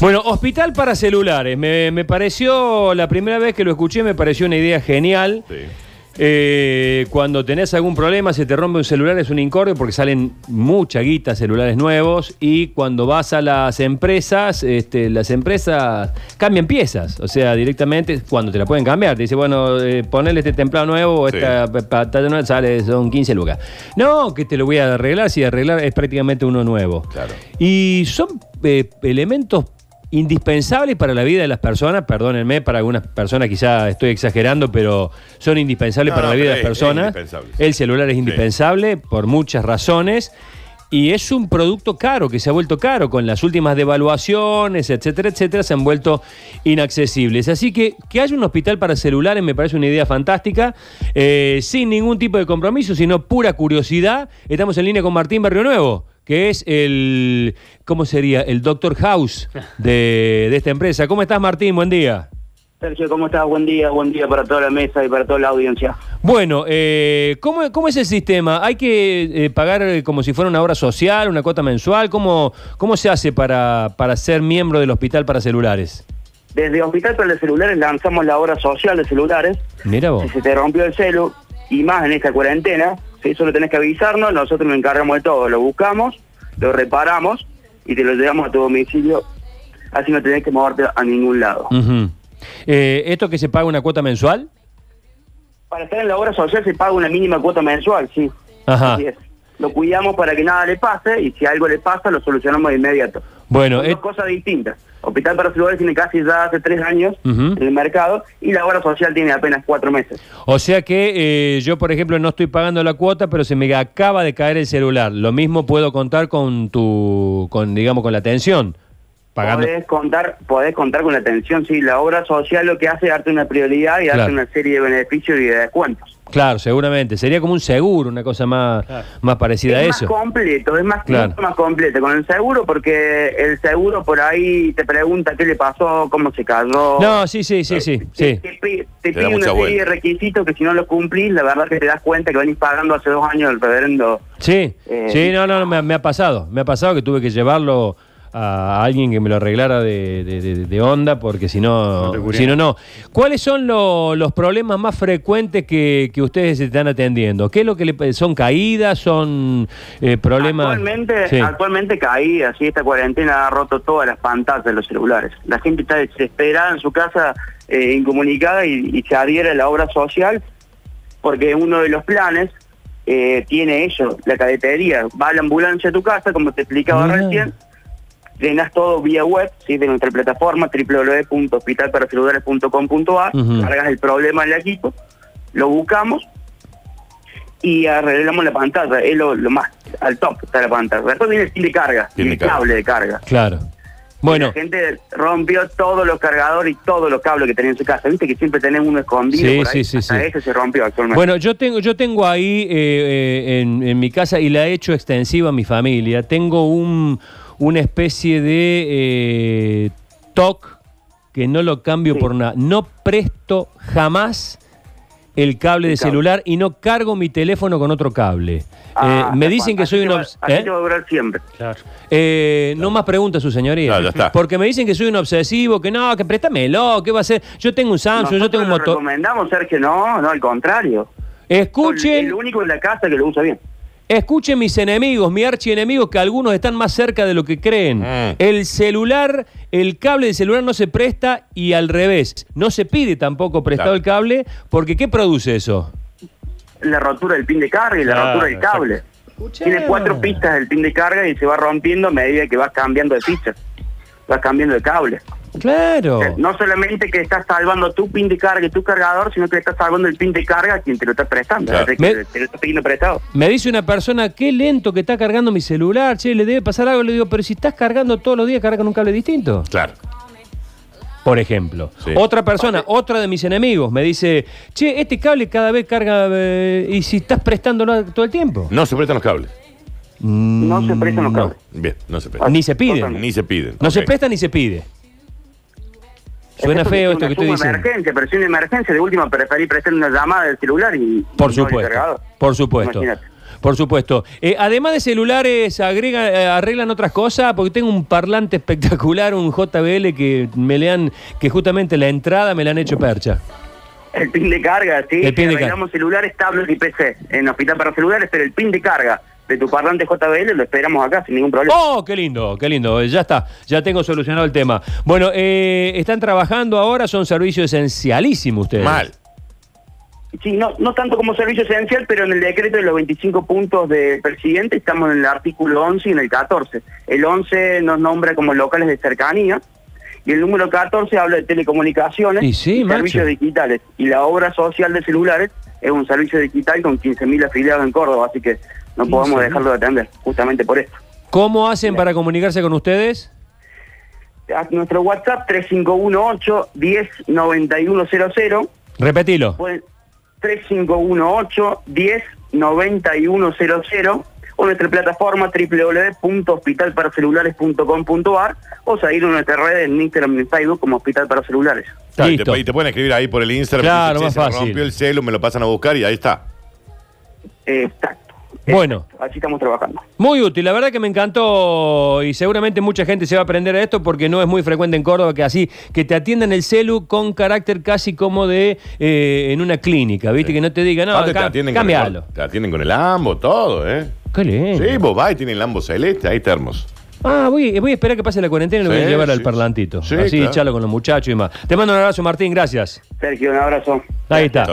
Bueno, hospital para celulares. Me, me pareció, la primera vez que lo escuché, me pareció una idea genial. Sí. Eh, cuando tenés algún problema, se te rompe un celular, es un incordio porque salen mucha guita celulares nuevos y cuando vas a las empresas, este, las empresas cambian piezas, o sea, directamente cuando te la pueden cambiar, te dice, bueno, eh, ponele este templado nuevo o Sí. esta pantalla nueva, sale, son 15 lucas. No, que te lo voy a arreglar, si arreglar es prácticamente uno nuevo. Claro. Y son eh, elementos indispensables para la vida de las personas, perdónenme, para algunas personas quizá estoy exagerando, pero son indispensables No, para la vida de las personas. El celular es indispensable por muchas razones. Y es un producto caro, que se ha vuelto caro con las últimas devaluaciones, etcétera, etcétera, se han vuelto inaccesibles. Así que que haya un hospital para celulares me parece una idea fantástica, eh, sin ningún tipo de compromiso, sino pura curiosidad. Estamos en línea con Martín Barrio Nuevo, que es el, ¿cómo sería? El Doctor House de, de esta empresa. ¿Cómo estás, Martín? Buen día. Sergio, ¿cómo estás? Buen día, buen día para toda la mesa y para toda la audiencia. Bueno, eh, ¿cómo, cómo es el sistema? ¿Hay que eh, pagar eh, como si fuera una obra social, una cuota mensual? ¿Cómo, cómo se hace para, para ser miembro del hospital para celulares? Desde Hospital para los Celulares lanzamos la obra social de celulares. Mira vos. Si se te rompió el celu, y más en esta cuarentena, ¿sí? solo tenés que avisarnos, nosotros nos encargamos de todo. Lo buscamos, lo reparamos y te lo llevamos a tu domicilio. Así no tenés que moverte a ningún lado. Eh, ¿Esto que se paga una cuota mensual? Para estar en la obra social se paga una mínima cuota mensual, sí. Ajá. Así es. Lo cuidamos para que nada le pase y si algo le pasa lo solucionamos de inmediato. Bueno, Son eh, dos cosas distintas. Hospital para Celulares tiene casi ya hace tres años en el mercado y la obra social tiene apenas cuatro meses. o sea que eh, yo, por ejemplo, no estoy pagando la cuota, pero se me acaba de caer el celular. Lo mismo puedo contar con tu, con digamos, con la atención. Pagando. Podés contar, podés contar con la atención, sí, la obra social lo que hace es darte una prioridad y darte Claro. una serie de beneficios y de descuentos. Claro, seguramente. Sería como un seguro, una cosa más, más parecida a es eso. más completo, es más, Claro. más completo con el seguro porque el seguro por ahí te pregunta qué le pasó, cómo se cayó. No, sí, sí, sí, sí, Te, sí. te pi- Te te da pide una serie de requisitos que si no los cumplís, la verdad que te das cuenta que venís pagando hace dos años el reverendo. Sí, Eh, sí, no, no, no, me, me ha pasado. Me ha pasado que tuve que llevarlo a alguien que me lo arreglara de, de- de- de onda, porque si no, si no, no. ¿Cuáles son lo- los problemas más frecuentes que, que ustedes están atendiendo? ¿Qué es lo que le, son caídas, son eh, problemas? Actualmente, Sí. actualmente caí, así esta cuarentena ha roto todas las pantallas de los celulares. La gente está desesperada en su casa, eh, incomunicada y, y se adhiere a la obra social porque uno de los planes eh, tiene eso, la cadetería. Va a la ambulancia a tu casa, como te explicaba Ah. recién, llenas todo vía web, ¿sí? de nuestra plataforma www.hospitalparacelulares.com.ar, Ujú. cargas el problema en el equipo, lo buscamos y arreglamos la pantalla, es lo, lo más al top está la pantalla. Después viene el pin de carga, el carga. cable de carga. Claro. Bueno, La gente rompió todos los cargadores y todos los cables que tenía en su casa. Viste que siempre tenés uno escondido Sí, por ahí. sí, sí, Hasta sí. ese se rompió actualmente. Bueno, yo tengo, yo tengo ahí eh, eh, en, en mi casa y la he hecho extensiva a mi familia. Tengo un, una especie de eh, TOC que no lo cambio Sí. por nada. No presto jamás el cable de El cable. celular y no cargo mi teléfono con otro cable. Ah, Eh, me tal dicen que soy un... va- obs- así ¿eh? te va a durar siempre. Eh, no más preguntas, su señoría. Claro, ya está. Porque me dicen que soy un obsesivo, que no, que préstamelo, ¿qué va a hacer? Yo tengo un Samsung, yo tengo un motor. recomendamos, Sergio, no, no, al contrario. Escuchen. El único en la casa que lo usa bien. Escuchen mis enemigos, mi archienemigos, que algunos están más cerca de lo que creen. Mm. El celular, el cable de celular no se presta y al revés. No se pide tampoco prestado Claro. el cable, porque ¿qué produce eso? La rotura del pin de carga y la Claro, rotura del cable. Tiene cuatro pistas del pin de carga y se va rompiendo a medida que vas cambiando de pistas. Vas cambiando de cable. Claro. O sea, no solamente que estás salvando tu pin de carga y tu cargador, sino que estás salvando el pin de carga a quien te lo está prestando, Claro. Me- te, lo está pidiendo prestado. Me dice una persona, qué lento que está cargando mi celular, che, le debe pasar algo. Le digo, pero si estás cargando todos los días, carga con un cable distinto. Claro. Por ejemplo. Sí. Otra persona, otra de mis enemigos, me dice, che, este cable cada vez carga, eh, y si estás prestándolo todo el tiempo. No se prestan los cables. No se prestan los Mm, no. cables. Bien, no se prestan. Ni se piden. Ni se piden. No se presta ni se pide. Suena feo es esto una que estoy suma diciendo. emergencia, pero si una emergencia, de última preferí prestar una llamada del celular y Por supuesto, por supuesto. Imagínate. Por supuesto. Eh, además de celulares, agrega, eh, arreglan otras cosas, porque tengo un parlante espectacular, un JBL que me le han, que justamente la entrada me la han hecho percha. El pin de carga, sí. El pin de Arreglamos celulares, tablets y PC en Hospital para Celulares, pero el pin de carga de tu parlante JBL lo esperamos acá sin ningún problema. Oh, qué lindo, qué lindo. Ya está, ya tengo solucionado el tema. Bueno, eh, están trabajando ahora, son servicios esencialísimos ustedes. Mal. Sí, no, no tanto como servicio esencial, pero en el decreto de los 25 puntos del presidente estamos en el artículo 11 y en el 14. El 11 nos nombra como locales de cercanía y el número 14 habla de telecomunicaciones Y sí, macho. servicios digitales. Y la obra social de celulares es un servicio digital con 15.000 afiliados en Córdoba, así que no podemos 15.000. dejarlo de atender, justamente por esto. ¿Cómo hacen para comunicarse con ustedes? A nuestro WhatsApp 3518 10 9100 Repetilo. Pueden- 3518 10 9100 o nuestra plataforma www.hospitalparacelulares.com.ar o seguir en nuestra red en Instagram y en Facebook como Hospital para Celulares. Claro, y, te, y te pueden escribir ahí por el Instagram. Claro, dicen, más "Che, se me fácil. rompió el celu, me lo pasan a buscar y ahí está. Exacto. Bueno. Exacto. Así estamos trabajando. Muy útil, la verdad que me encantó y seguramente mucha gente se va a aprender a esto porque no es muy frecuente en Córdoba que así, que te atiendan el celu con carácter casi como de eh, en una clínica, ¿viste? Que no te digan, no, Aparte, te atienden, con cámbialo. el, te atienden con el ambo, todo, ¿eh? Qué lindo. Sí, vos vas y tienen el ambo celeste, ahí está hermoso. Ah, voy, voy a esperar que pase la cuarentena y lo voy a Sí, llevar al sí, parlantito. sí, así claro. charlo con los muchachos y más. Te mando un abrazo, Martín, gracias. Sergio, un abrazo. Ahí está.